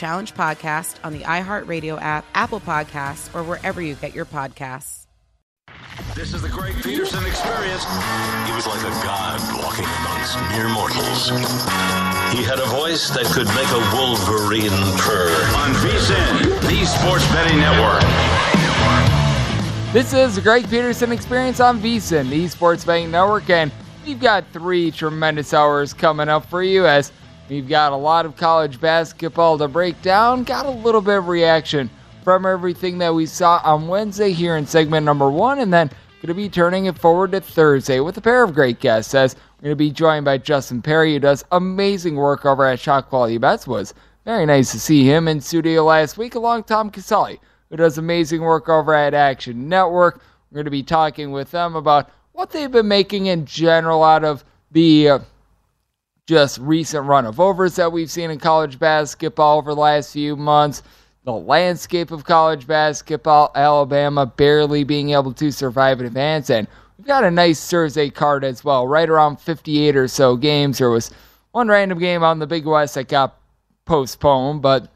Challenge podcast on the iHeartRadio app, Apple Podcasts, or wherever you get your podcasts. This is the Greg Peterson experience. He was like a god walking amongst mere mortals. He had a voice that could make a wolverine purr. On VSIN, the Sports Betting Network. This is the Greg Peterson experience on VSIN, the Sports Betting Network, and we've got three tremendous hours coming up for you as we've got a lot of college basketball to break down, got a little bit of reaction from everything that we saw on Wednesday here in segment number one, and then going to be turning it forward to Thursday with a pair of great guests. As we're going to be joined by Justin Perry, who does amazing work over at Shot Quality Bets. Was very nice to see him in studio last week, along Tom Casale, who does amazing work over at Action Network. We're going to be talking with them about what they've been making in general out of the uh, just recent run of overs that we've seen in college basketball over the last few months the landscape of college basketball, Alabama barely being able to survive and advance. And we've got a nice Thursday card as well, right around 58 or so games. There was one random game on the Big West that got postponed, but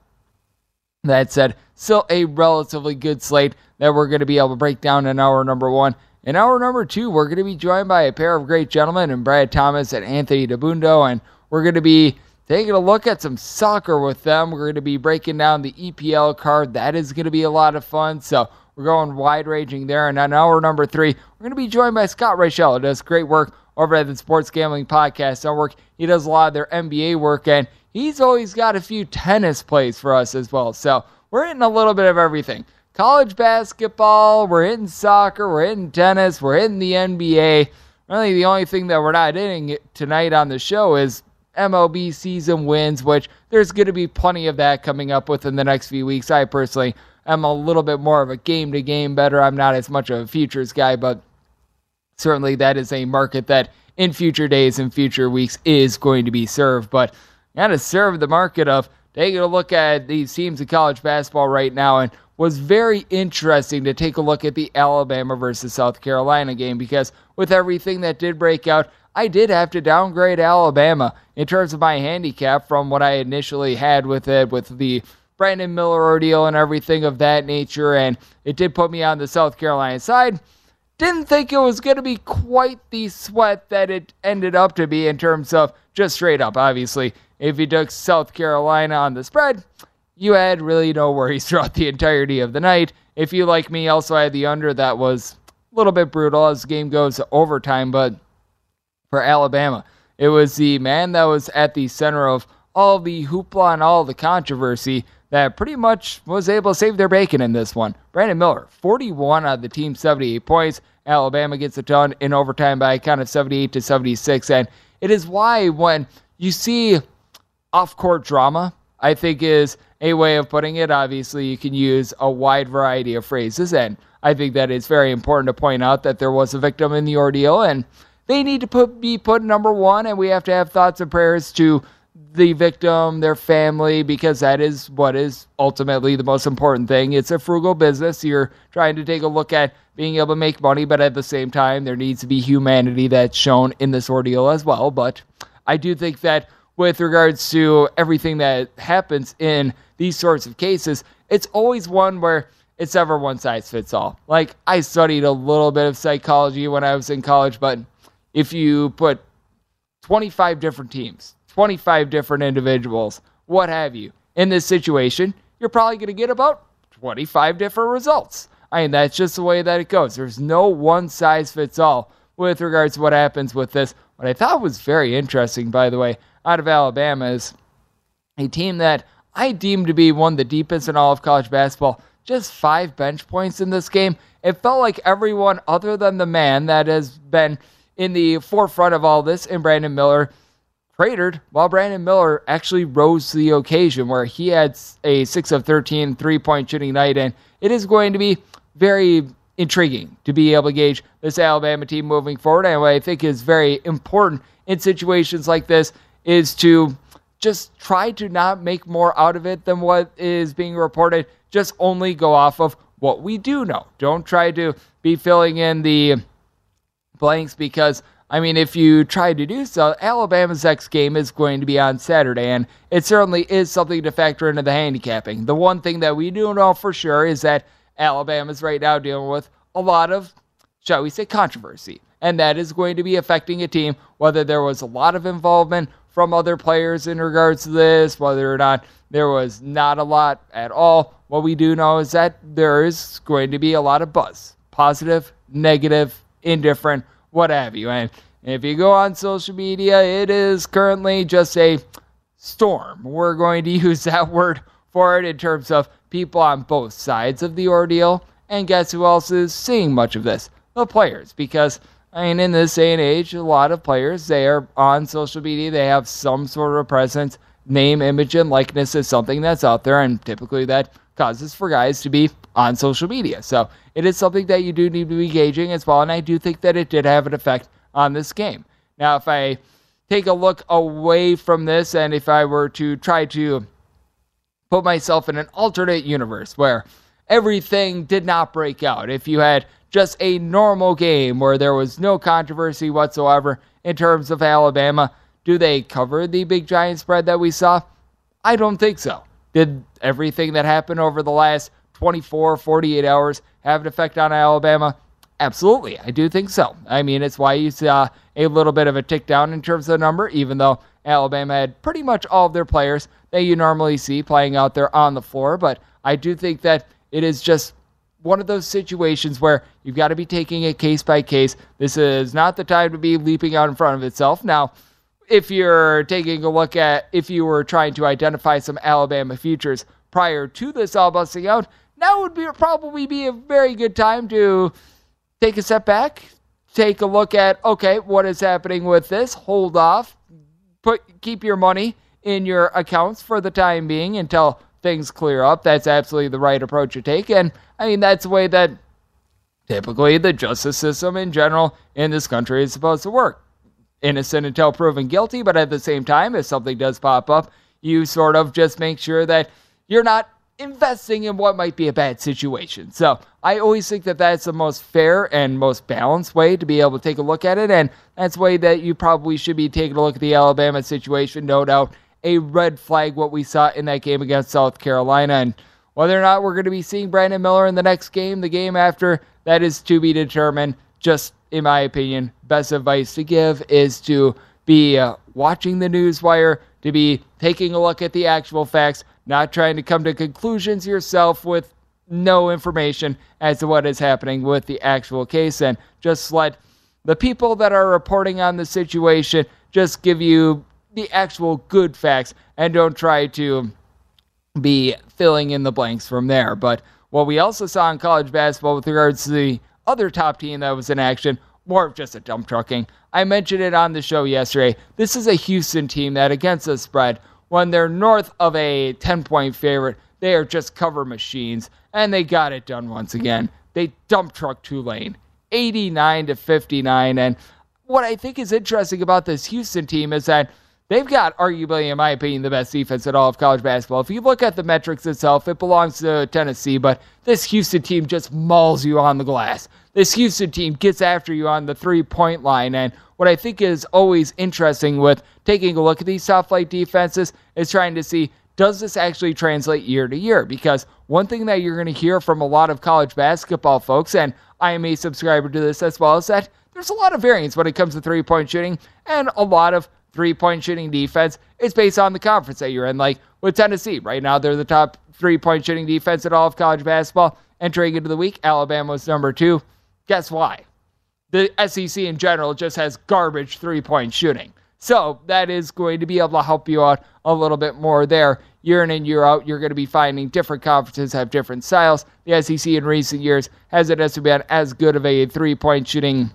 that said, still a relatively good slate that we're going to be able to break down in hour number one. In hour number two, we're going to be joined by a pair of great gentlemen, and Brad Thomas and Anthony Dabbundo, and we're going to be taking a look at some soccer with them. We're going to be breaking down the EPL card. That is going to be a lot of fun. So we're going wide ranging there. And on hour number three, we're going to be joined by Scott Reichel, who does great work over at the Sports Gambling Podcast Network. He does a lot of their NBA work, and he's always got a few tennis plays for us as well. So we're hitting a little bit of everything. College basketball, we're hitting soccer, we're hitting tennis, we're hitting the NBA. Really, the only thing that we're not hitting tonight on the show is MLB season wins, which there's going to be plenty of that coming up within the next few weeks. I personally am a little bit more of a game to game better. I'm not as much of a futures guy, but certainly that is a market that in future days and future weeks is going to be served. But got to serve the market of taking a look at these teams in college basketball right now and was very interesting to take a look at the Alabama versus South Carolina game because with everything that did break out, I did have to downgrade Alabama in terms of my handicap from what I initially had with it, with the Brandon Miller ordeal and everything of that nature. And it did put me on the South Carolina side. Didn't think it was going to be quite the sweat that it ended up to be in terms of just straight up. Obviously, if you took South Carolina on the spread, you had really no worries throughout the entirety of the night. If you, like me, also had the under, that was a little bit brutal as the game goes overtime, but for Alabama. It was the man that was at the center of all the hoopla and all the controversy that pretty much was able to save their bacon in this one. Brandon Miller, 41 out of the team, 78 points. Alabama gets it done in overtime by a count of 78 to 76. And it is why when you see off court drama, I think is a way of putting it. Obviously, you can use a wide variety of phrases. And I think that it's very important to point out that there was a victim in the ordeal and they need to put, be put number one. And we have to have thoughts and prayers to the victim, their family, because that is what is ultimately the most important thing. It's a frugal business. You're trying to take a look at being able to make money, but at the same time, there needs to be humanity that's shown in this ordeal as well. But I do think that with regards to everything that happens in these sorts of cases, it's always one where it's never one size fits all. Like, I studied a little bit of psychology when I was in college, but if you put 25 different teams, 25 different individuals, what have you. In this situation, you're probably going to get about 25 different results. I mean, that's just the way that it goes. There's no one size fits all with regards to what happens with this. What I thought was very interesting, by the way, out of Alabama is a team that I deem to be one of the deepest in all of college basketball. Just five bench points in this game. It felt like everyone other than the man that has been in the forefront of all this and Brandon Miller cratered while Brandon Miller actually rose to the occasion where he had a 6 of 13 three point shooting night. And it is going to be very intriguing to be able to gauge this Alabama team moving forward. And I think is very important in situations like this is to just try to not make more out of it than what is being reported. Just only go off of what we do know. Don't try to be filling in the blanks because I mean, if you try to do so, Alabama's next game is going to be on Saturday, and it certainly is something to factor into the handicapping. The one thing that we do know for sure is that Alabama's right now dealing with a lot of, shall we say, controversy, and that is going to be affecting a team, whether there was a lot of involvement from other players in regards to this, whether or not there was not a lot at all. What we do know is that there is going to be a lot of buzz positive, negative, indifferent what have you. And if you go on social media, it is currently just a storm. We're going to use that word for it in terms of people on both sides of the ordeal. And guess who else is seeing much of this? The players. Because, I mean, in this day and age, a lot of players, they are on social media, they have some sort of presence. Name, image, and likeness is something that's out there, and typically that causes for guys to be on social media. So it is something that you do need to be gauging as well. And I do think that it did have an effect on this game. Now, if I take a look away from this and if I were to try to put myself in an alternate universe where everything did not break out, if you had just a normal game where there was no controversy whatsoever in terms of Alabama, do they cover the big giant spread that we saw? I don't think so. Did everything that happened over the last 24, 48 hours have an effect on Alabama? Absolutely, I do think so. I mean, it's why you saw a little bit of a tick down in terms of the number, even though Alabama had pretty much all of their players that you normally see playing out there on the floor. But I do think that it is just one of those situations where you've got to be taking it case by case. This is not the time to be leaping out in front of itself. Now, if you're taking a look at, if you were trying to identify some Alabama futures prior to this all busting out, now would be probably be a very good time to take a step back, take a look at okay, what is happening with this? Hold off, put keep your money in your accounts for the time being until things clear up. That's absolutely the right approach to take, and I mean that's the way that typically the justice system in general in this country is supposed to work. Innocent until proven guilty, but at the same time, if something does pop up, you sort of just make sure that you're not investing in what might be a bad situation. So I always think that that's the most fair and most balanced way to be able to take a look at it. And that's the way that you probably should be taking a look at the Alabama situation. No doubt a red flag what we saw in that game against South Carolina. And whether or not we're going to be seeing Brandon Miller in the next game, the game after, that is to be determined. Just in my opinion, best advice to give is to be uh, watching the news wire, to be taking a look at the actual facts, not trying to come to conclusions yourself with no information as to what is happening with the actual case and just let the people that are reporting on the situation just give you the actual good facts and don't try to be filling in the blanks from there. But what we also saw in college basketball with regards to the other top team that was in action, more of just a dump trucking. I mentioned it on the show yesterday. This is a Houston team that, against the spread, when they're north of a 10 point favorite, they are just cover machines, and they got it done once again. They dump truck Tulane 89 to 59. And what I think is interesting about this Houston team is that they've got arguably, in my opinion, the best defense at all of college basketball. If you look at the metrics itself, it belongs to Tennessee, but this Houston team just mauls you on the glass. This Houston team gets after you on the three point line. And what I think is always interesting with taking a look at these top flight defenses is trying to see does this actually translate year to year? Because one thing that you're going to hear from a lot of college basketball folks, and I am a subscriber to this as well, is that there's a lot of variance when it comes to three point shooting, and a lot of three point shooting defense is based on the conference that you're in. Like with Tennessee, right now they're the top three point shooting defense at all of college basketball. Entering into the week, Alabama was number two. Guess why? The SEC in general just has garbage three point shooting. So that is going to be able to help you out a little bit more there. Year in and year out, you're going to be finding different conferences have different styles. The SEC in recent years hasn't been as good of a three point shooting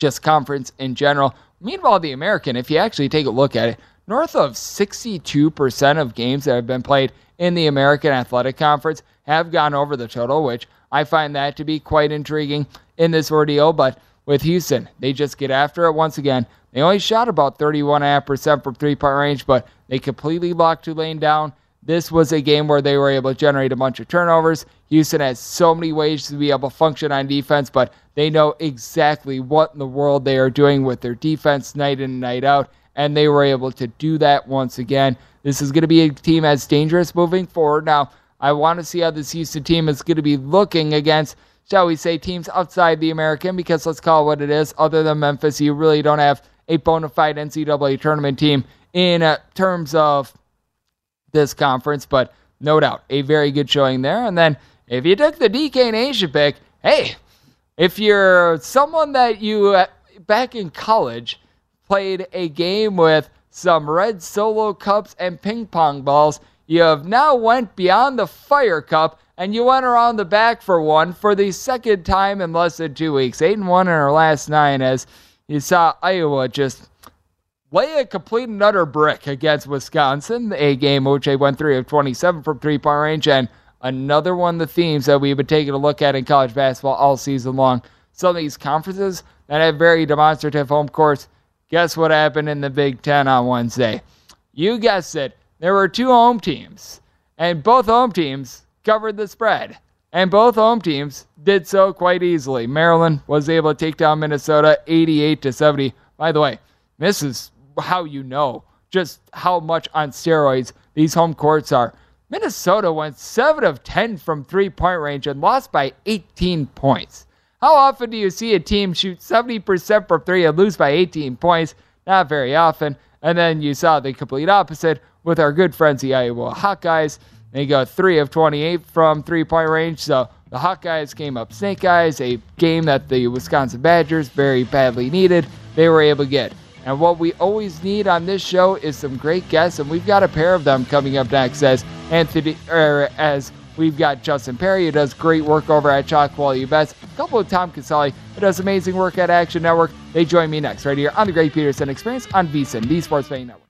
just conference in general. Meanwhile, the American, if you actually take a look at it, north of 62% of games that have been played in the American Athletic Conference have gone over the total, which I find that to be quite intriguing in this ordeal. But with Houston, they just get after it once again. They only shot about 31.5% from three point range, but they completely locked Tulane down. This was a game where they were able to generate a bunch of turnovers. Houston has so many ways to be able to function on defense, but they know exactly what in the world they are doing with their defense night in and night out, and they were able to do that once again. This is going to be a team as dangerous moving forward. Now, I want to see how this Houston team is going to be looking against, shall we say, teams outside the American, because let's call it what it is. Other than Memphis, you really don't have a bona fide NCAA tournament team in uh, terms of this conference, but no doubt a very good showing there. And then if you took the DK Nation pick, hey, if you're someone that you uh, back in college played a game with some red solo cups and ping pong balls, you have now went beyond the fire cup and you went around the back for one for the second time in less than two weeks. Eight and one in our last nine as you saw Iowa just lay a complete and utter brick against Wisconsin, a game which they went three of 27 from three point range, and another one of the themes that we've been taking a look at in college basketball all season long. Some of these conferences that have very demonstrative home courts. Guess what happened in the Big Ten on Wednesday? You guessed it. There were two home teams, and both home teams covered the spread. And both home teams did so quite easily. Maryland was able to take down Minnesota 88 to 70. By the way, this is how you know just how much on steroids these home courts are. Minnesota went 7 of 10 from three point range and lost by 18 points. How often do you see a team shoot 70% from three and lose by 18 points? Not very often. And then you saw the complete opposite with our good friends, the Iowa Hawkeyes. They go 3 of 28 from three point range. So the Hawkeyes came up snake eyes, a game that the Wisconsin Badgers very badly needed. They were able to get. And what we always need on this show is some great guests, and we've got a pair of them coming up next as Anthony or as we've got Justin Perry, who does great work over at Shot Quality Bets. A couple of Tom Casale, who does amazing work at Action Network. They join me next right here on the Greg Peterson Experience on VSiN, the Sports Betting Network.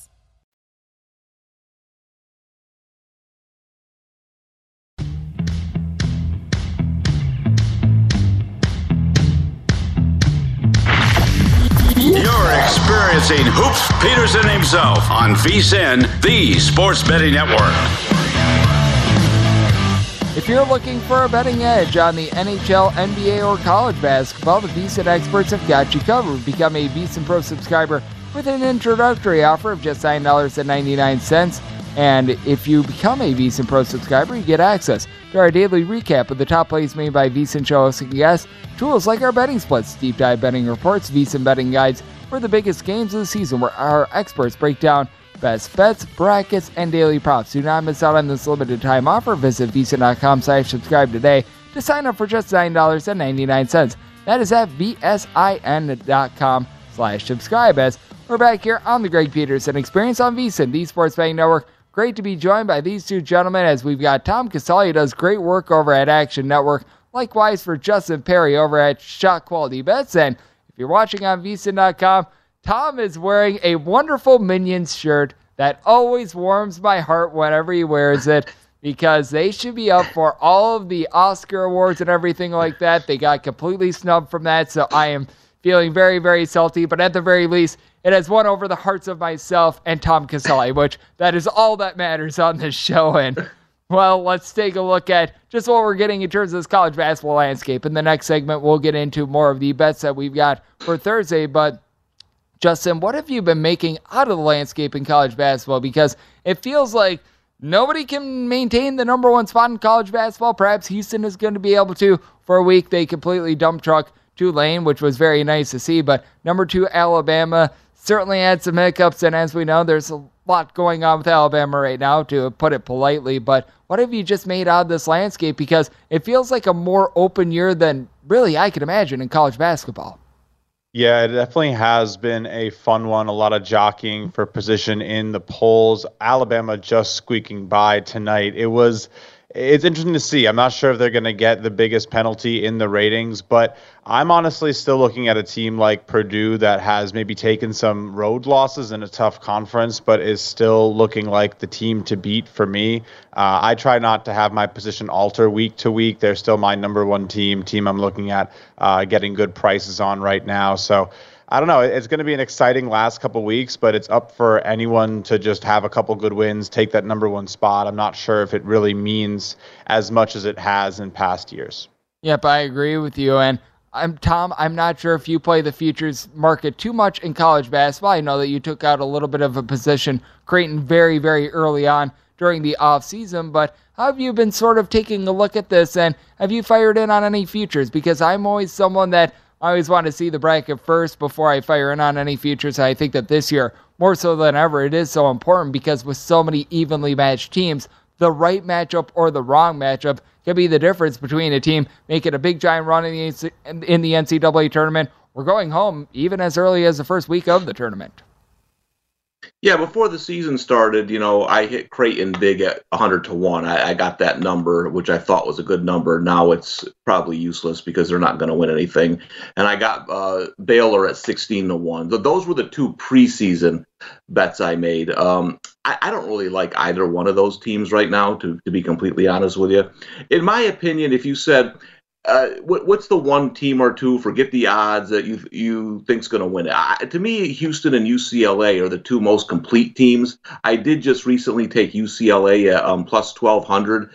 You're experiencing Hoops Peterson himself on VSIN, the Sports Betting Network. If you're looking for a betting edge on the NHL, NBA, or college basketball, the VSIN experts have got you covered. Become a VSIN Pro subscriber with an introductory offer of just $9.99. And if you become a VSIN Pro subscriber, you get access to our daily recap of the top plays made by VSIN show hosts and guests, tools like our betting splits, deep dive betting reports, VSIN betting guides for the biggest games of the season, where our experts break down best bets, brackets, and daily props. Do not miss out on this limited time offer. Visit VSIN.com slash subscribe today to sign up for just $9.99. That is at VSIN.com slash subscribe. As we're back here on the Greg Peterson Experience on VSIN, the Sports Betting Network. Great to be joined by these two gentlemen as we've got Tom Casale, does great work over at Action Network. Likewise for Justin Perry over at Shot Quality Bets. And if you're watching on VSIN.com, Tom is wearing a wonderful Minions shirt that always warms my heart whenever he wears it because they should be up for all of the Oscar awards and everything like that. They got completely snubbed from that, so I am feeling very, very salty. But at the very least, it has won over the hearts of myself and Tom Casale, which that is all that matters on this show. And well, let's take a look at just what we're getting in terms of this college basketball landscape. In the next segment, we'll get into more of the bets that we've got for Thursday. But Justin, what have you been making out of the landscape in college basketball? Because it feels like nobody can maintain the number one spot in college basketball. Perhaps Houston is going to be able to for a week. They completely dump truck Tulane, which was very nice to see. But number two, Alabama certainly had some hiccups. And as we know, there's a lot going on with Alabama right now, to put it politely. But what have you just made out of this landscape? Because it feels like a more open year than really I could imagine in college basketball. Yeah, it definitely has been a fun one. A lot of jockeying for position in the polls. Alabama just squeaking by tonight. It was it's interesting to see. I'm not sure if they're going to get the biggest penalty in the ratings, but I'm honestly still looking at a team like Purdue that has maybe taken some road losses in a tough conference, but is still looking like the team to beat for me. Uh, I try not to have my position alter week to week. They're still my number one team, team I'm looking at uh, getting good prices on right now. So I don't know. It's going to be an exciting last couple weeks, but it's up for anyone to just have a couple good wins, take that number one spot. I'm not sure if it really means as much as it has in past years. Yep, I agree with you. And I'm Tom. I'm not sure if you play the futures market too much in college basketball. I know that you took out a little bit of a position, Creighton, very, very early on during the off season. But how have you been sort of taking a look at this, and have you fired in on any futures? Because I'm always someone that I always want to see the bracket first before I fire in on any futures. I think that this year, more so than ever, it is so important because with so many evenly matched teams, the right matchup or the wrong matchup can be the difference between a team making a big giant run in the, NCAA tournament or going home even as early as the first week of the tournament. Yeah, before the season started, you know, I hit Creighton big at 100 to 1. I, I, got that number, which I thought was a good number. Now it's probably useless because they're not going to win anything. And I got uh, Baylor at 16 to 1. those were the two preseason bets I made. Um, I, I, don't really like either one of those teams right now, to, to be completely honest with you. In my opinion, if you said, uh, what, what's the one team or two? Forget the odds that you you think's going to win it. To me, Houston and UCLA are the two most complete teams. I did just recently take UCLA at um, plus twelve hundred.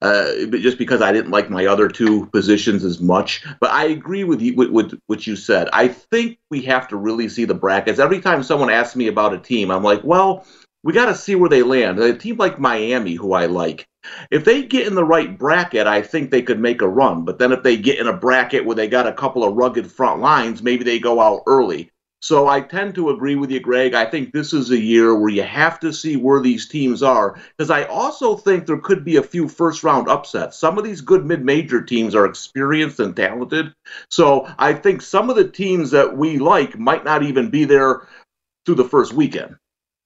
Uh, just because I didn't like my other two positions as much. But I agree with you with, with what you said. I think we have to really see the brackets. Every time someone asks me about a team, I'm like, well, we got to see where they land. A team like Miami, who I like, if they get in the right bracket, I think they could make a run. But then if they get in a bracket where they got a couple of rugged front lines, maybe they go out early. So I tend to agree with you, Greg. I think this is a year where you have to see where these teams are because I also think there could be a few first round upsets. Some of these good mid major teams are experienced and talented. So I think some of the teams that we like might not even be there through the first weekend.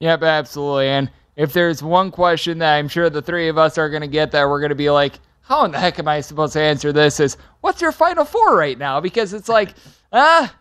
Yep, absolutely. And if there's one question that I'm sure the three of us are going to get that we're going to be like, how in the heck am I supposed to answer this? Is what's your final four right now? Because it's like, ah,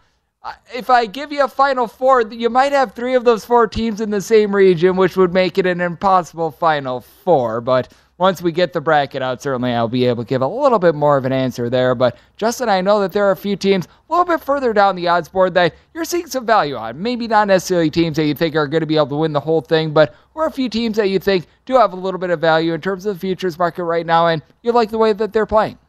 if I give you a final four, you might have three of those four teams in the same region, which would make it an impossible final four. But once we get the bracket out, certainly I'll be able to give a little bit more of an answer there. But Justin, I know that there are a few teams a little bit further down the odds board that you're seeing some value on. Maybe not necessarily teams that you think are going to be able to win the whole thing, but or a few teams that you think do have a little bit of value in terms of the futures market right now, and you like the way that they're playing.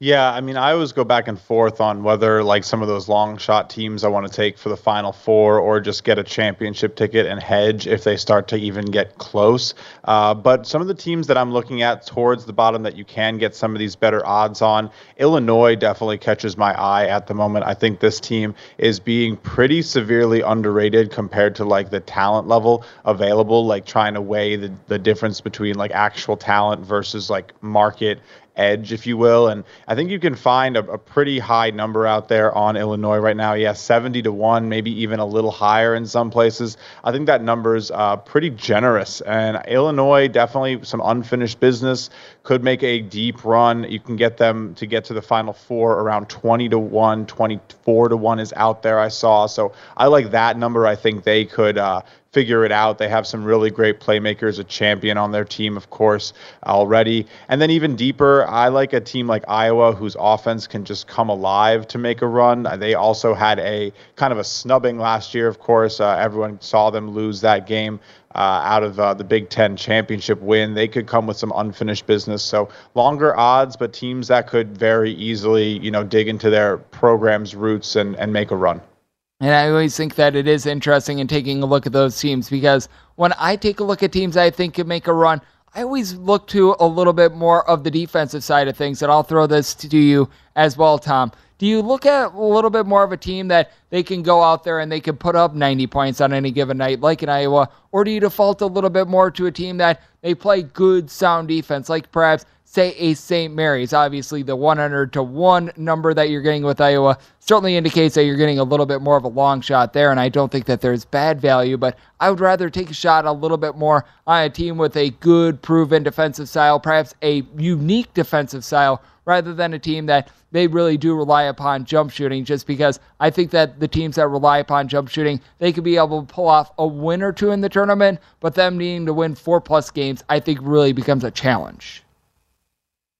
Yeah, I mean, I always go back and forth on whether like some of those long shot teams I want to take for the final four or just get a championship ticket and hedge if they start to even get close. Uh, but some of the teams that I'm looking at towards the bottom that you can get some of these better odds on, Illinois definitely catches my eye at the moment. I think this team is being pretty severely underrated compared to like the talent level available, like trying to weigh the, the difference between like actual talent versus like market edge, if you will. And I think you can find a, a, pretty high number out there on Illinois right now. Yeah, 70 to 1, maybe even a little higher in some places. I think that number's uh, pretty generous. And Illinois, definitely some unfinished business, could make a deep run. You can get them to get to the final four around 20 to 1, 24 to 1 is out there, I saw. So I like that number. I think they could uh, figure it out. They have some really great playmakers, a champion on their team, of course, already. And then even deeper, I like a team like Iowa whose offense can just come alive to make a run. They also had a kind of a snubbing last year, of course. Uh, everyone saw them lose that game. Uh, out of uh, the Big Ten championship win. They could come with some unfinished business. So longer odds, but teams that could very easily, you know, dig into their program's roots and, and make a run. And I always think that it is interesting in taking a look at those teams because when I take a look at teams I think can make a run, I always look to a little bit more of the defensive side of things. And I'll throw this to you as well, Tom. Do you look at a little bit more of a team that they can go out there and they can put up 90 points on any given night, like in Iowa? Or do you default a little bit more to a team that they play good, sound defense, like perhaps say a St. Mary's. Obviously, the 100 to 1 number that you're getting with Iowa certainly indicates that you're getting a little bit more of a long shot there, and I don't think that there's bad value, but I would rather take a shot a little bit more on a team with a good, proven defensive style, perhaps a unique defensive style, rather than a team that they really do rely upon jump shooting, just because I think that the teams that rely upon jump shooting, they could be able to pull off a win or two in the tournament, but them needing to win four plus games, I think really becomes a challenge.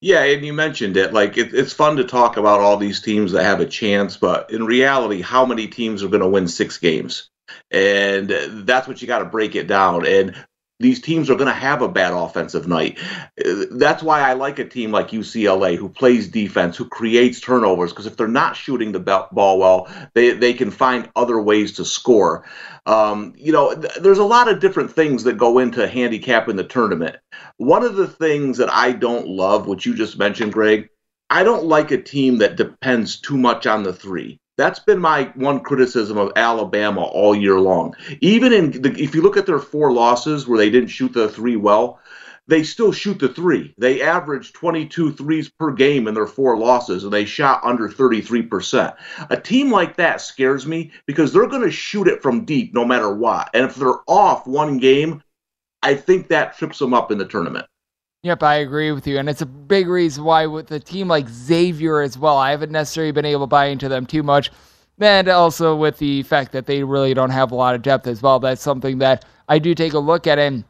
Yeah, and you mentioned it. Like it, it's fun to talk about all these teams that have a chance, but in reality, how many teams are going to win six games? And that's what you got to break it down. And these teams are going to have a bad offensive night. That's why I like a team like UCLA who plays defense, who creates turnovers, because if they're not shooting the ball well, they, they can find other ways to score. Um, you know, th- there's a lot of different things that go into handicapping the tournament. One of the things that I don't love, which you just mentioned, Greg, I don't like a team that depends too much on the three. That's been my one criticism of Alabama all year long. Even in the, if you look at their four losses where they didn't shoot the three well, they still shoot the three. They averaged 22 threes per game in their four losses, and they shot under 33%. A team like that scares me because they're going to shoot it from deep no matter what. And if they're off one game, I think that trips them up in the tournament. Yep, I agree with you. And it's a big reason why with a team like Xavier as well, I haven't necessarily been able to buy into them too much. And also with the fact that they really don't have a lot of depth as well. That's something that I do take a look at. And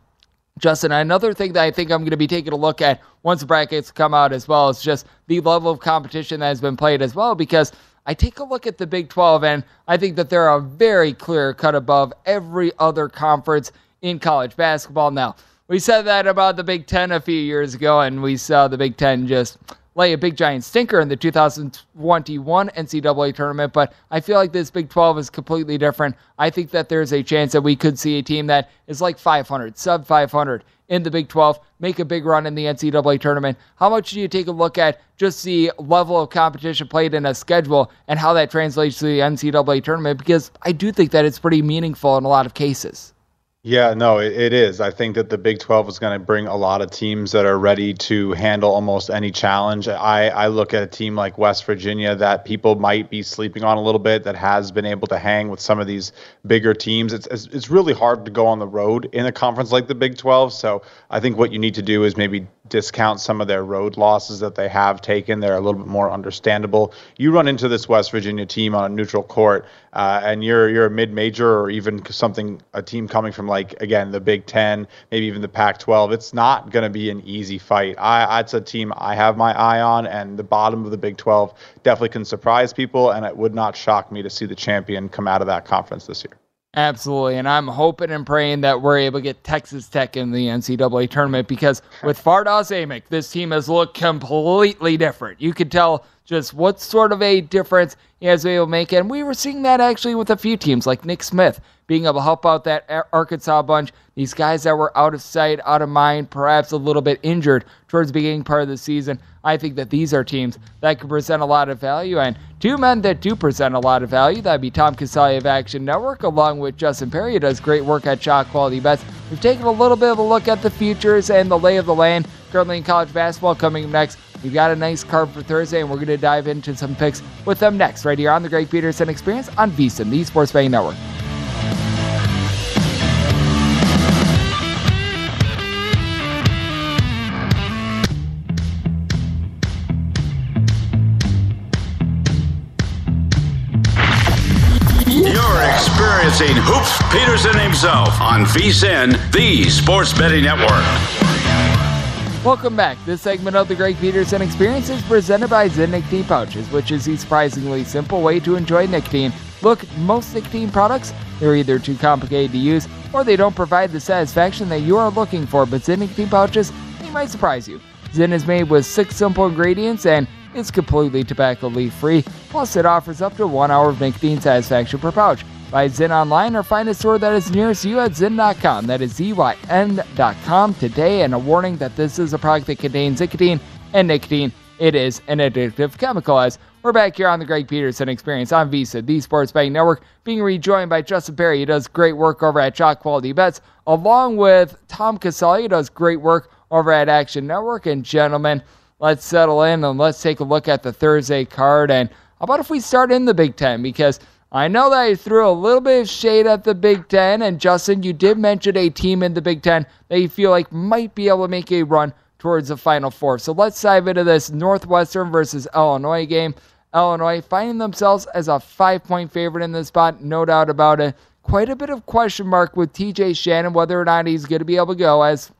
Justin, another thing that I think I'm going to be taking a look at once the brackets come out as well is just the level of competition that has been played as well. Because I take a look at the Big 12 and I think that they're a very clear cut above every other conference in college basketball. Now, we said that about the Big Ten a few years ago, and we saw the Big Ten just lay a big giant stinker in the 2021 NCAA tournament. But I feel like this Big 12 is completely different. I think that there's a chance that we could see a team that is like 500, sub 500 in the Big 12, make a big run in the NCAA tournament. How much do you take a look at just the level of competition played in a schedule and how that translates to the NCAA tournament? Because I do think that it's pretty meaningful in a lot of cases. Yeah, no, it, it is. I think that the Big 12 is going to bring a lot of teams that are ready to handle almost any challenge. I, I look at a team like West Virginia that people might be sleeping on a little bit that has been able to hang with some of these bigger teams. It's, it's, it's really hard to go on the road in a conference like the Big 12. So I think what you need to do is maybe discount some of their road losses that they have taken. They're a little bit more understandable. You run into this West Virginia team on a neutral court, uh, and you're you're a mid-major or even something a team coming from like again the Big Ten, maybe even the Pac-12. It's not going to be an easy fight. I it's a team I have my eye on, and the bottom of the Big 12 definitely can surprise people, and it would not shock me to see the champion come out of that conference this year. Absolutely. And I'm hoping and praying that we're able to get Texas Tech in the NCAA tournament because with Fardaws Aimaq, this team has looked completely different. You could tell just what sort of a difference he has been able to make. And we were seeing that actually with a few teams like Nick Smith being able to help out that Arkansas bunch. These guys that were out of sight, out of mind, perhaps a little bit injured towards the beginning part of the season. I think that these are teams that could present a lot of value. And two men that do present a lot of value, that'd be Tom Casale of Action Network, along with Justin Perry, who does great work at Shot Quality Bets. We've taken a little bit of a look at the futures and the lay of the land currently in college basketball coming next. We've got a nice card for Thursday, and we're going to dive into some picks with them next, right here on the Greg Peterson Experience on VSiN, the Sports Betting Network. Experiencing Hoops Peterson himself on VSiN, the Sports Betting Network. Welcome back. This segment of the Greg Peterson Experience is presented by Zyn Nicotine Pouches, which is the surprisingly simple way to enjoy nicotine. Look, most nicotine products, they're either too complicated to use or they don't provide the satisfaction that you are looking for, but Zyn Nicotine Pouches, they might surprise you. Zyn is made with six simple ingredients and it's completely tobacco leaf free, plus it offers up to one hour of nicotine satisfaction per pouch. Buy Zyn online or find a store that is nearest you at Zyn.com. That is Z-Y-N.com today. And a warning that this is a product that contains nicotine, and nicotine, it is an addictive chemical. As we're back here on the Greg Peterson Experience on VSiN, the Sports Betting Network, being rejoined by Justin Perry. He does great work over at Shot Quality Bets, along with Tom Casale, who does great work over at Action Network. And gentlemen, let's settle in and let's take a look at the Thursday card. And how about if we start in the Big Ten? Because – I know that I threw a little bit of shade at the Big Ten, and Justin, you did mention a team in the Big Ten that you feel like might be able to make a run towards the Final Four. So let's dive into this Northwestern versus Illinois game. Illinois finding themselves as a five point favorite in this spot, no doubt about it. Quite a bit of question mark with TJ Shannon whether or not he's going to be able to go. As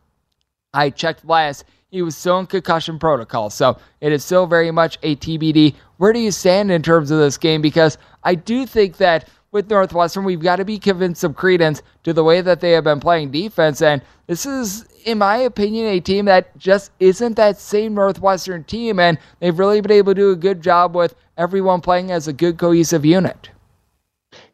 I checked last, he was still in concussion protocol. So it is still very much a TBD. Where do you stand in terms of this game? Because I do think that with Northwestern, we've got to be convinced some credence to the way that they have been playing defense. And this is, in my opinion, a team that just isn't that same Northwestern team. And they've really been able to do a good job with everyone playing as a good cohesive unit.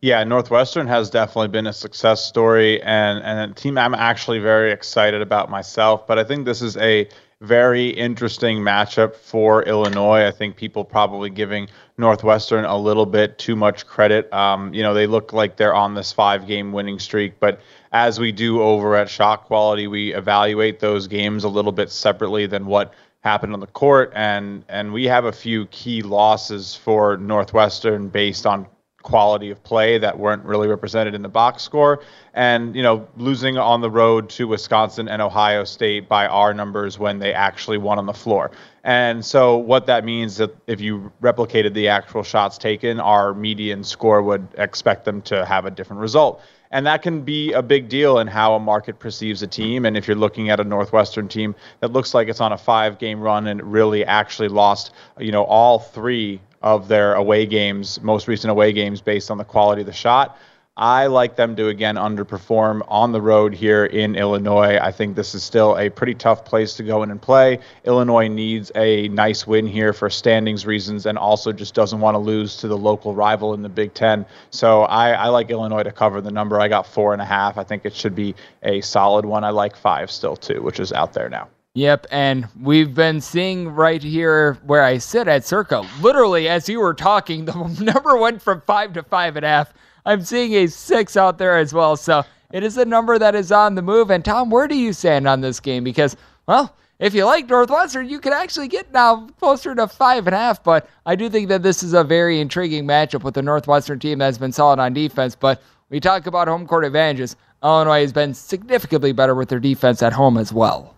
Yeah, Northwestern has definitely been a success story and, and a team I'm actually very excited about myself. But I think this is a very interesting matchup for Illinois. I think people probably giving Northwestern a little bit too much credit. Um, you know, they look like they're on this five game winning streak, but as we do over at Shot Quality, we evaluate those games a little bit separately than what happened on the court and and we have a few key losses for Northwestern based on quality of play that weren't really represented in the box score. And, you know, losing on the road to Wisconsin and Ohio State by our numbers when they actually won on the floor. And so what that means that if you replicated the actual shots taken, our median score would expect them to have a different result. And that can be a big deal in how a market perceives a team. And if you're looking at a Northwestern team that looks like it's on a five game run and really actually lost, you know, all three of their away games, most recent away games, based on the quality of the shot. I like them to again underperform on the road here in Illinois. I think this is still a pretty tough place to go in and play. Illinois needs a nice win here for standings reasons and also just doesn't want to lose to the local rival in the Big Ten. So I, I like Illinois to cover the number. I got four and a half. I think it should be a solid one. I like five still too, which is out there now. Yep, and we've been seeing right here where I sit at Circa. Literally, as you were talking, the number went from five to five and a half. I'm seeing a six out there as well. So it is a number that is on the move. And Tom, where do you stand on this game? Because, well, if you like Northwestern, you can actually get now closer to five and a half. But I do think that this is a very intriguing matchup with the Northwestern team that's been solid on defense. But we talk about home court advantages. Illinois has been significantly better with their defense at home as well.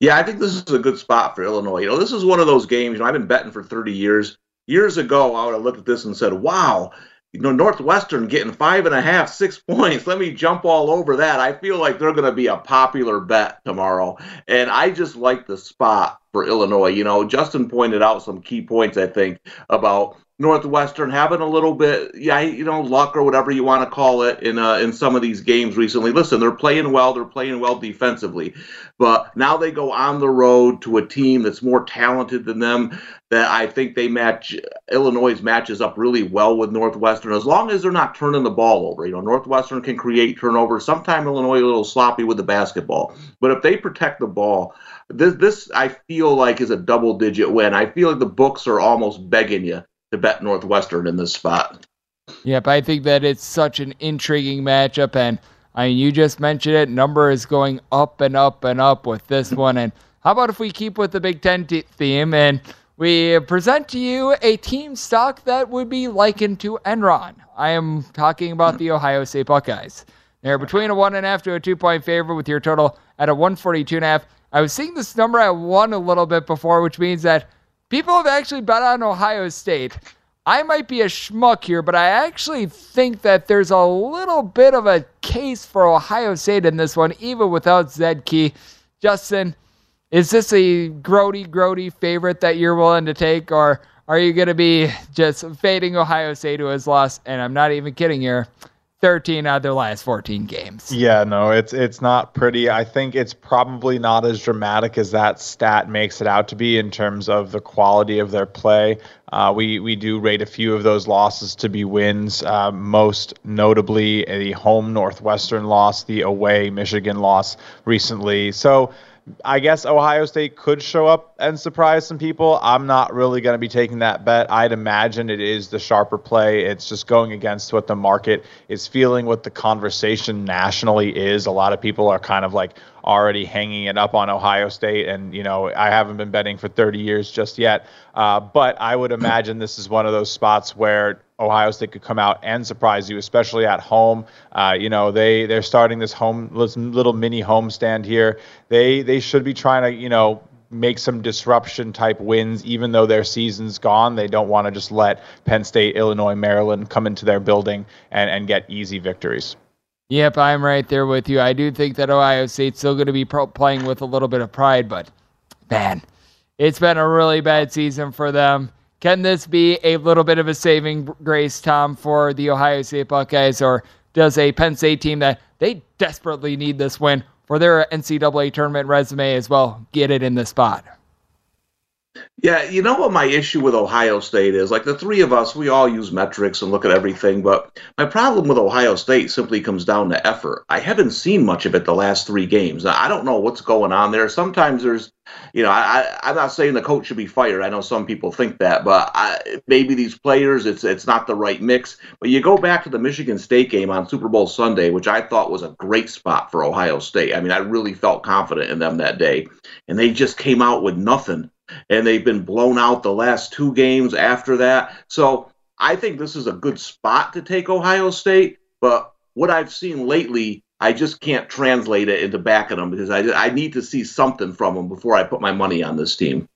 Yeah, I think this is a good spot for Illinois. You know, this is one of those games. You know, I've been betting for 30 years. Years ago, I would have looked at this and said, "Wow, you know, Northwestern getting five and a half, six points. Let me jump all over that. I feel like they're going to be a popular bet tomorrow. And I just like the spot for Illinois. You know, Justin pointed out some key points, I think, about Northwestern having a little bit, yeah, you know, luck or whatever you want to call it in uh, in some of these games recently. Listen, they're playing well. They're playing well defensively, but now they go on the road to a team that's more talented than them. That I think they match Illinois matches up really well with Northwestern as long as they're not turning the ball over. You know, Northwestern can create turnovers. Sometimes Illinois a little sloppy with the basketball, but if they protect the ball, this this I feel like is a double digit win. I feel like the books are almost begging you to bet Northwestern in this spot. Yep, I think that it's such an intriguing matchup, and I mean, you just mentioned it. Number is going up and up and up with this one. And how about if we keep with the Big Ten t- theme and we present to you a team stock that would be likened to Enron? I am talking about the Ohio State Buckeyes. They're between a one and a half to a two point favorite with your total at a 142 and a half. I was seeing this number at one a little bit before, which means that People have actually bet on Ohio State. I might be a schmuck here, but I actually think that there's a little bit of a case for Ohio State in this one, even without Zed Key. Justin, is this a grody, grody favorite that you're willing to take, or are you going to be just fading Ohio State who has lost? And I'm not even kidding here. 13 out of their last 14 games. Yeah, no, it's it's not pretty. I think it's probably not as dramatic as that stat makes it out to be in terms of the quality of their play. Uh, we we do rate a few of those losses to be wins, uh, most notably the home Northwestern loss, the away Michigan loss recently. So I guess Ohio State could show up and surprise some people. I'm not really going to be taking that bet. I'd imagine it is the sharper play. It's just going against what the market is feeling, what the conversation nationally is. A lot of people are kind of like already hanging it up on Ohio State, and you know I haven't been betting for 30 years just yet. Uh, but I would imagine this is one of those spots where Ohio State could come out and surprise you, especially at home. Uh, you know, they they're starting this home this little mini home stand here. They they should be trying to you know make some disruption type wins, even though their season's gone. They don't want to just let Penn State, Illinois, Maryland come into their building and, and get easy victories. Yep, I'm right there with you. I do think that Ohio State's still going to be pro- playing with a little bit of pride, but man, it's been a really bad season for them. Can this be a little bit of a saving grace, Tom, for the Ohio State Buckeyes, or does a Penn State team that they desperately need this win for their NCAA tournament resume as well get it in the spot? Yeah, you know what my issue with Ohio State is? Like the three of us, we all use metrics and look at everything, but my problem with Ohio State simply comes down to effort. I haven't seen much of it the last three games. I don't know what's going on there. Sometimes there's, you know, I, I'm not saying the coach should be fired. I know some people think that, but I, maybe these players, it's it's not the right mix. But you go back to the Michigan State game on Super Bowl Sunday, which I thought was a great spot for Ohio State. I mean, I really felt confident in them that day, and they just came out with nothing and they've been blown out the last two games after that. So I think this is a good spot to take Ohio State, but what I've seen lately, I just can't translate it into backing them because I, I need to see something from them before I put my money on this team.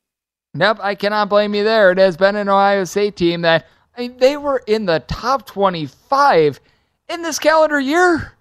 Nope, I cannot blame you there. It has been an Ohio State team that I mean, they were in the top 25 in this calendar year.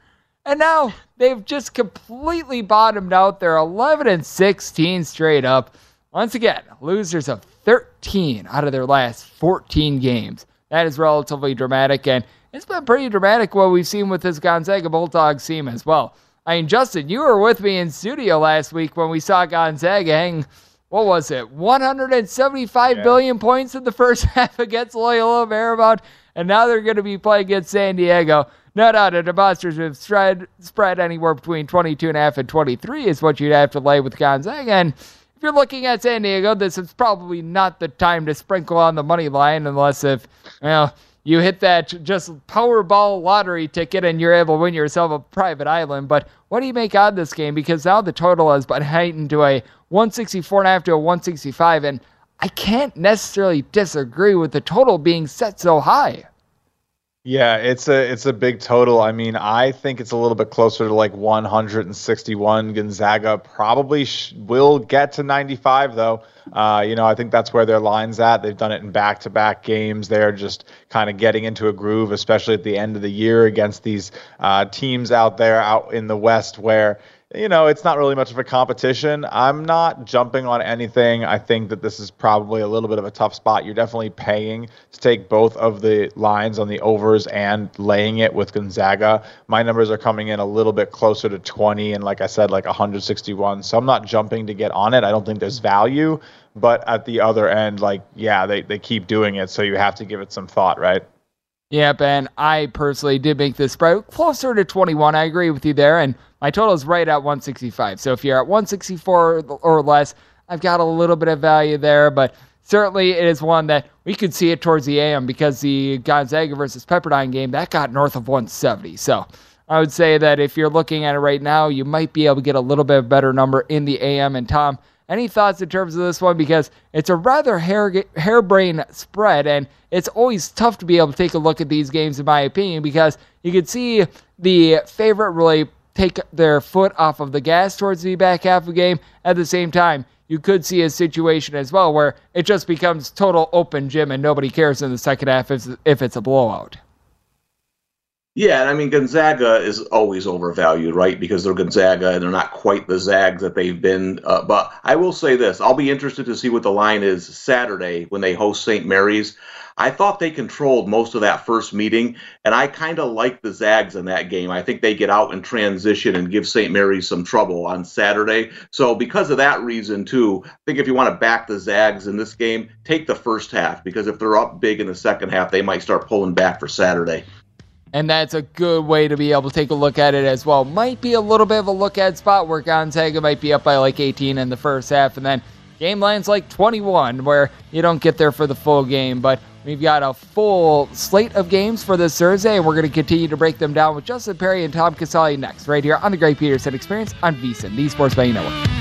And now they've just completely bottomed out. They're 11 and 16 straight up. Once again, losers of 13 out of their last 14 games. That is relatively dramatic, and it's been pretty dramatic what we've seen with this Gonzaga Bulldogs team as well. I mean, Justin, you were with me in studio last week when we saw Gonzaga hang, what was it, 175 yeah. billion points in the first half against Loyola Marymount, and now they're going to be playing against San Diego. No doubt a demonstrative spread, spread anywhere between 22.5 and 23 is what you'd have to lay with Gonzaga, and if you're looking at San Diego, this is probably not the time to sprinkle on the money line unless if you know you hit that just Powerball lottery ticket and you're able to win yourself a private island. But what do you make out of this game? Because now the total has been heightened to a 164.5 to a 165, and I can't necessarily disagree with the total being set so high. Yeah, it's a it's a big total. I mean, I think it's a little bit closer to like 161. Gonzaga probably sh- will get to 95 though. Uh, you know, I think that's where their line's at. They've done it in back-to-back games. They're just kind of getting into a groove, especially at the end of the year against these uh, teams out there out in the West where you know, it's not really much of a competition. I'm not jumping on anything. I think that this is probably a little bit of a tough spot. You're definitely paying to take both of the lines on the overs and laying it with Gonzaga. My numbers are coming in a little bit closer to 20 and, like I said, like 161. So I'm not jumping to get on it. I don't think there's value. But at the other end, like, yeah, they, they keep doing it. So you have to give it some thought, right? Yep, and I personally did make this spread closer to 21. I agree with you there. And my total is right at 165. So if you're at 164 or less, I've got a little bit of value there, but certainly it is one that we could see it towards the AM because the Gonzaga versus Pepperdine game that got north of 170. So I would say that if you're looking at it right now, you might be able to get a little bit of better number in the AM. And Tom, any thoughts in terms of this one? Because it's a rather hair harebrained spread, and it's always tough to be able to take a look at these games, in my opinion, because you could see the favorite really take their foot off of the gas towards the back half of the game. At the same time, you could see a situation as well where it just becomes total open gym and nobody cares in the second half if, if it's a blowout. Yeah, and I mean Gonzaga is always overvalued, right? Because they're Gonzaga and they're not quite the Zags that they've been. Uh, but I will say this: I'll be interested to see what the line is Saturday when they host St. Mary's. I thought they controlled most of that first meeting, and I kind of like the Zags in that game. I think they get out and transition and give St. Mary's some trouble on Saturday. So, because of that reason, too, I think if you want to back the Zags in this game, take the first half because if they're up big in the second half, they might start pulling back for Saturday. And that's a good way to be able to take a look at it as well. Might be a little bit of a look at spot where Gonzaga might be up by like 18 in the first half, and then game line's like 21 where you don't get there for the full game. But We've got a full slate of games for this Thursday, and we're going to continue to break them down with Justin Perry and Tom Casale next, right here on the Greg Peterson Experience on VSiN, the Sports Betting Network.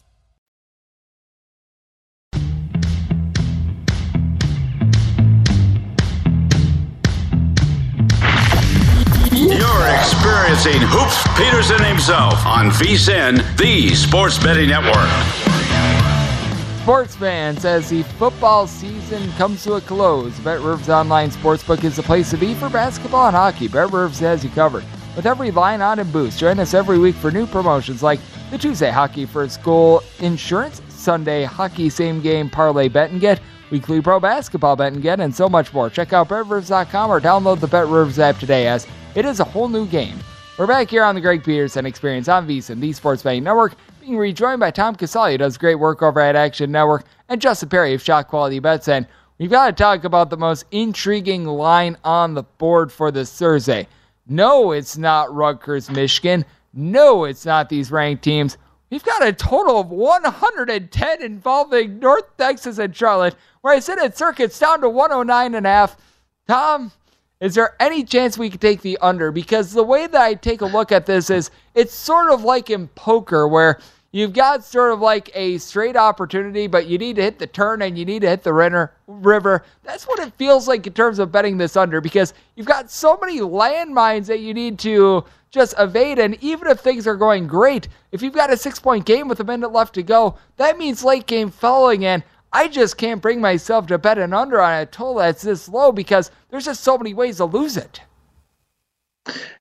You're experiencing Hoops Peterson himself on VSIN, the Sports Betting Network. Sports fans, as the football season comes to a close, Bet Rivers Online Sportsbook is the place to be for basketball and hockey. Bet Rivers has you covered with every line on and boost. Join us every week for new promotions like the Tuesday Hockey First Goal Insurance, Sunday Hockey Same Game Parlay Bet and Get, weekly pro basketball bet and get, and so much more. Check out BetRivers.com or download the BetRivers app today as it is a whole new game. We're back here on the Greg Peterson Experience on VSIN, the Sports Betting Network, being rejoined by Tom Casale, who does great work over at Action Network, and Justin Perry of Shot Quality Bets. And we've got to talk about the most intriguing line on the board for this Thursday. No, it's not Rutgers, Michigan. No, it's not these ranked teams. We've got a total of 110 involving North Texas and Charlotte, where I said it circuits down to 109 and a half. Tom, is there any chance we could take the under? Because the way that I take a look at this is it's sort of like in poker where you've got sort of like a straight opportunity, but you need to hit the turn and you need to hit the river. river. That's what it feels like in terms of betting this under because you've got so many landmines that you need to just evade. And even if things are going great, if you've got a six point game with a minute left to go, that means late game following. And I just can't bring myself to bet an under on a total that's this low because there's just so many ways to lose it.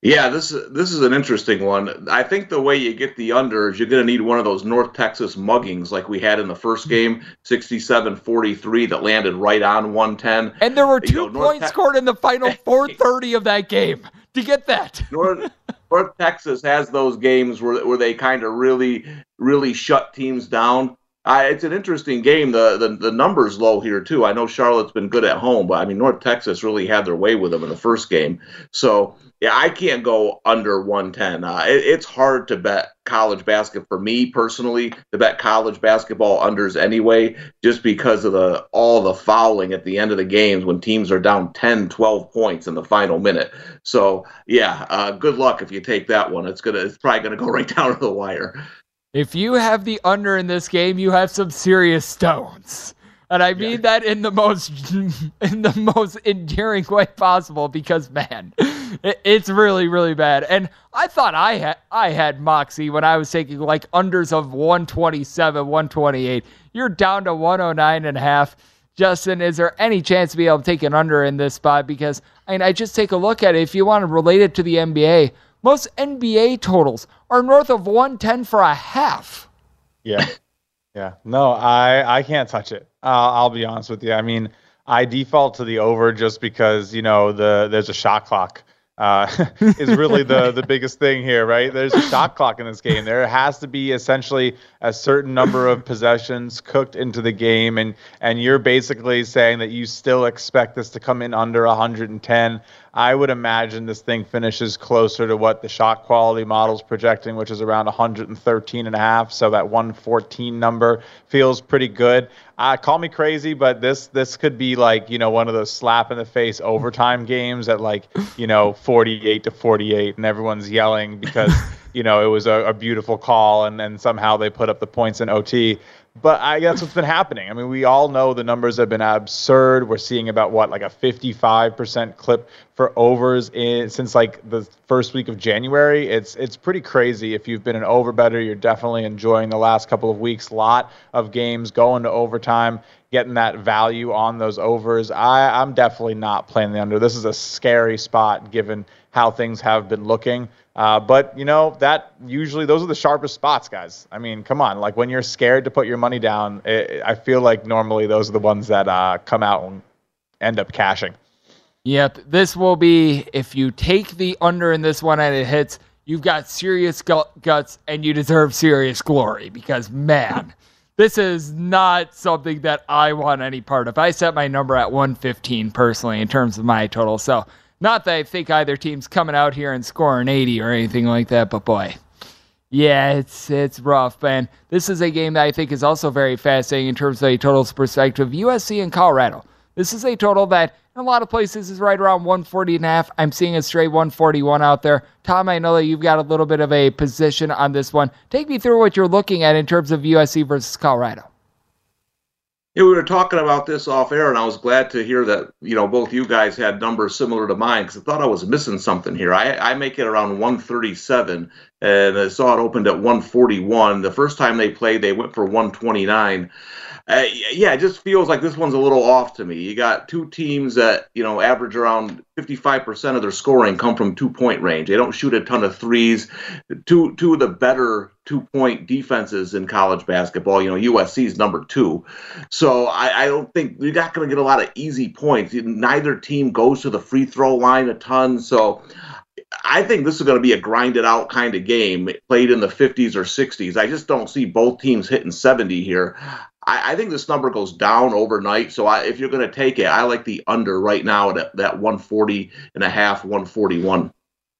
Yeah, this this is an interesting one. I think the way you get the under is you're going to need one of those North Texas muggings like we had in the first mm-hmm. game, 67-43 that landed right on 110. And there were two you know, points Te- scored in the final 430 of that game. To get that. North North Texas has those games where where they kind of really really shut teams down. Uh, it's an interesting game. The, the the numbers low here too. I know Charlotte's been good at home, but I mean North Texas really had their way with them in the first game. So yeah, I can't go under 110. Uh, it, it's hard to bet college basketball for me personally to bet college basketball unders anyway, just because of the all the fouling at the end of the games when teams are down 10, 12 points in the final minute. So yeah, uh, good luck if you take that one. It's gonna it's probably gonna go right down to the wire. If you have the under in this game, you have some serious stones. And I mean yeah. that in the most in the most endearing way possible because man, it, it's really really bad. And I thought I had I had moxie when I was taking like unders of 127, 128. You're down to 109 and a half. Justin, is there any chance to be able to take an under in this spot? Because I mean, I just take a look at it. If you want to relate it to the NBA, most NBA totals are north of 110 for a half. Yeah. Yeah. No, I I can't touch it. Uh, I'll be honest with you. I mean, I default to the over just because, you know, the there's a shot clock uh, is really the the biggest thing here, right? There's a shot clock in this game. There has to be essentially a certain number of possessions cooked into the game, and and you're basically saying that you still expect this to come in under 110. I would imagine this thing finishes closer to what the shot quality model's projecting, which is around 113 and a half. So that 114 number feels pretty good. Uh, call me crazy, but this this could be like you know one of those slap in the face overtime games at like you know 48 to 48, and everyone's yelling because you know it was a, a beautiful call, and then somehow they put up the points in OT. But I, that's what's been happening. I mean, we all know the numbers have been absurd. We're seeing about what, like a 55% clip for overs in since like the first week of January. It's it's pretty crazy. If you've been an over better, you're definitely enjoying the last couple of weeks. Lot of games going to overtime, getting that value on those overs. I, I'm definitely not playing the under. This is a scary spot given how things have been looking. Uh, but you know that usually those are the sharpest spots, guys. I mean, come on, like when you're scared to put your money down, it, I feel like normally those are the ones that uh, come out and end up cashing. Yep, this will be if you take the under in this one and it hits, you've got serious guts and you deserve serious glory because man, this is not something that I want any part of. I set my number at 115 personally in terms of my total, so not that I think either team's coming out here and scoring 80 or anything like that, but boy, yeah, it's it's rough, man. This is a game that I think is also very fascinating in terms of a totals perspective. USC and Colorado. This is a total that in a lot of places is right around 140 and a half. I'm seeing a straight 141 out there. Tom, I know that you've got a little bit of a position on this one. Take me through what you're looking at in terms of USC versus Colorado. Yeah, we were talking about this off air, and I was glad to hear that you know both you guys had numbers similar to mine because I thought I was missing something here. I, I make it around 137, and I saw it opened at 141. The first time they played, they went for 129 uh, yeah, it just feels like this one's a little off to me. You got two teams that you know average around 55% of their scoring come from two point range. They don't shoot a ton of threes. Two two of the better two point defenses in college basketball. You know, USC is number two. So I, I don't think you're not going to get a lot of easy points. Neither team goes to the free throw line a ton. So I think this is going to be a grinded out kind of game played in the 50s or 60s. I just don't see both teams hitting 70 here. I, I think this number goes down overnight. So I, if you're going to take it, I like the under right now at that 140 and a half, 141.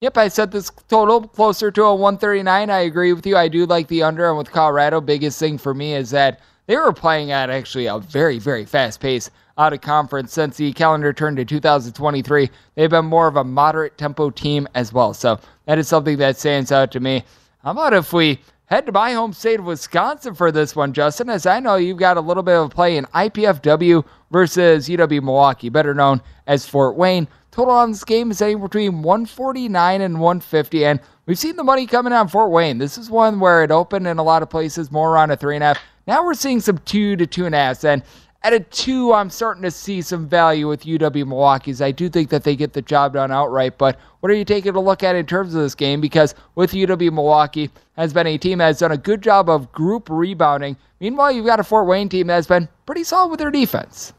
Yep, I set this total closer to a 139. I agree with you. I do like the under. And with Colorado, biggest thing for me is that they were playing at actually a very, very fast pace out of conference since the calendar turned to 2023. They've been more of a moderate tempo team as well. So that is something that stands out to me. How about if we head to my home state of Wisconsin for this one, Justin, as I know you've got a little bit of play in IPFW versus UW Milwaukee, better known as Fort Wayne. Total on this game is anywhere between 149 and 150, and we've seen the money coming on Fort Wayne. This is one where it opened in a lot of places more around a three and a half. Now we're seeing some two to two and a half, and at a two, I'm starting to see some value with UW Milwaukee's. I do think that they get the job done outright, but what are you taking a look at in terms of this game? Because with UW Milwaukee has been a team that has done a good job of group rebounding. Meanwhile, you've got a Fort Wayne team that has been pretty solid with their defense.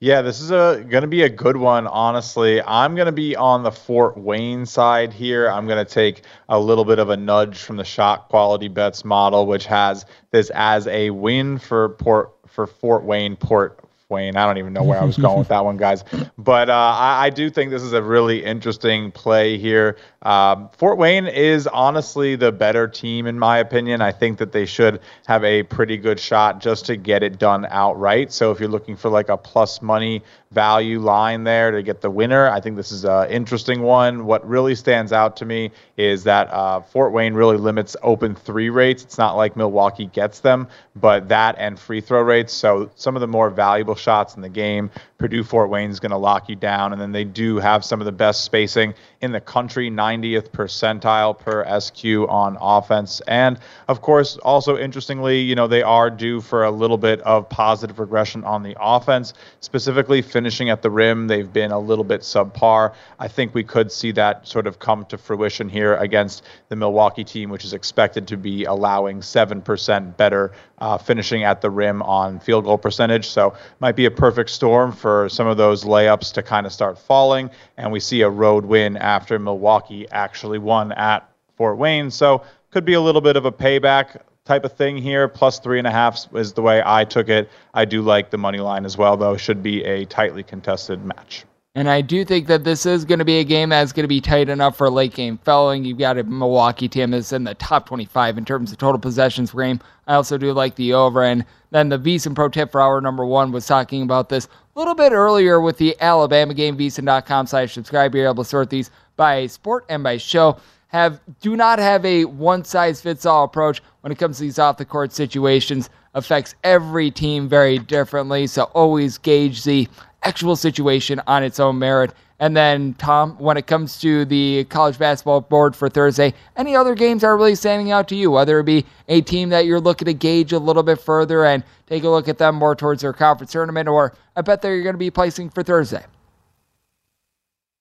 Yeah, this is a going to be a good one, honestly. I'm going to be on the Fort Wayne side here. I'm going to take a little bit of a nudge from the shot quality bets model, which has this as a win for Port for Fort Wayne Port Wayne. I don't even know where I was going with that one, guys. But uh, I, I, do think this is a really interesting play here. Um, Fort Wayne is honestly the better team, in my opinion. I think that they should have a pretty good shot just to get it done outright. So if you're looking for like a plus money value line there to get the winner. I think this is an interesting one. What really stands out to me is that uh, Fort Wayne really limits open three rates. It's not like Milwaukee gets them, but that and free throw rates. So some of the more valuable shots in the game, Purdue Fort Wayne is going to lock you down. And then they do have some of the best spacing in the country, 90th percentile per SQ on offense. And of course, also interestingly, you know, they are due for a little bit of positive regression on the offense, specifically finishing at the rim. They've been a little bit subpar. I think we could see that sort of come to fruition here against the Milwaukee team, which is expected to be allowing 7% better uh, finishing at the rim on field goal percentage. So might be a perfect storm for some of those layups to kind of start falling. And we see a road win after Milwaukee actually won at Fort Wayne. So could be a little bit of a payback type of thing here. Plus three and a half is the way I took it. I do like the money line as well, though. Should be a tightly contested match. And I do think that this is going to be a game that's going to be tight enough for late game felling. You've got a Milwaukee team that's in the top 25 in terms of total possessions per game. I also do like the over. And then the VSiN Pro Tip for hour number one was talking about this a little bit earlier with the Alabama game. VSiN.com slash subscribe. You're able to sort these by sport and by show have do not have a one size fits all approach when it comes to these off the court situations affects every team very differently so always gauge the actual situation on its own merit and then tom when it comes to the college basketball board for thursday any other games are really standing out to you whether it be a team that you're looking to gauge a little bit further and take a look at them more towards their conference tournament or i bet that you're going to be placing for thursday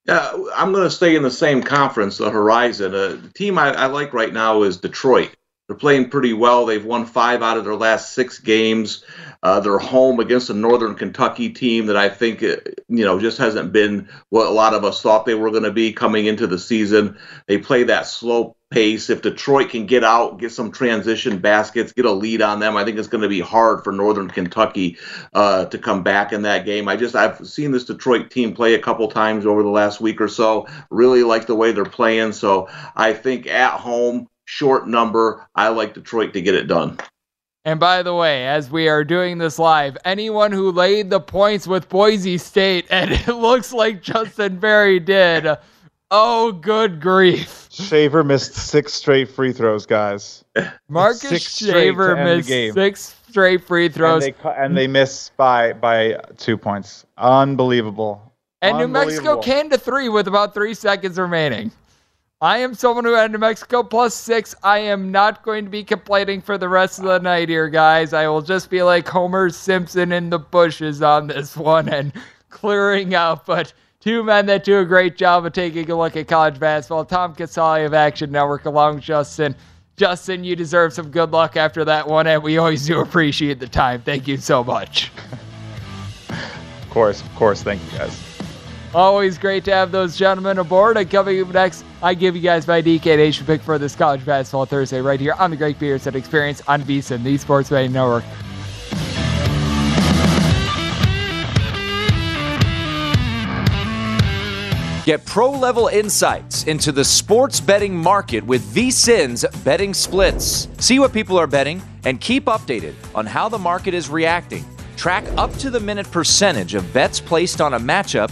yeah, I'm going to stay in the same conference, the Horizon. Uh, the team I, I like right now is Detroit. They're playing pretty well. They've won five out of their last six games. Uh, they're home against a Northern Kentucky team that I think, uh, you know, just hasn't been what a lot of us thought they were going to be coming into the season. They play that slow pace. If Detroit can get out, get some transition baskets, get a lead on them, I think it's going to be hard for Northern Kentucky uh, to come back in that game. I just I've seen this Detroit team play a couple times over the last week or so. Really like the way they're playing. So I think at home, short number, I like Detroit to get it done. And by the way, as we are doing this live, anyone who laid the points with Boise State, and it looks like Justin Perry did, oh, good grief. Shaver missed six straight free throws, guys. Marcus six Shaver missed six straight free throws, and they, and they miss by by two points. Unbelievable. And New Mexico came to three with about three seconds remaining. I am someone who had New Mexico plus six. I am not going to be complaining for the rest of the night here, guys. I will just be like Homer Simpson in the bushes on this one and clearing out. But Two men that do a great job of taking a look at college basketball. Tom Casale of Action Network, along Justin. Justin, you deserve some good luck after that one, and we always do appreciate the time. Thank you so much. of course, of course. Thank you, guys. Always great to have those gentlemen aboard. And coming up next, I give you guys my DK Nation pick for this college basketball Thursday right here on the Great Greg Peterson Experience on VSiN, the Sports Betting Network. Get pro level insights into the sports betting market with VSIN's betting splits. See what people are betting and keep updated on how the market is reacting. Track up to the minute percentage of bets placed on a matchup.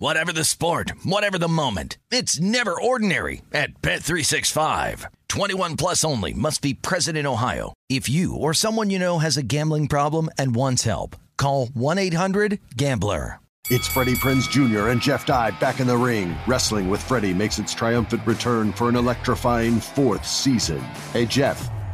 Whatever the sport, whatever the moment. It's never ordinary at Bet365. 21 plus only must be present in Ohio. If you or someone you know has a gambling problem and wants help, call 1-800-GAMBLER. It's Freddie Prinze Jr. and Jeff Dye back in the ring. Wrestling with Freddie makes its triumphant return for an electrifying fourth season. Hey, Jeff.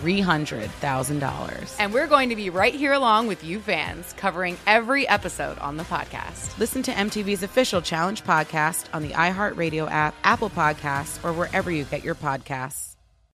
$300,000. And we're going to be right here along with you fans, covering every episode on the podcast. Listen to MTV's official Challenge podcast on the iHeartRadio app, Apple Podcasts, or wherever you get your podcasts.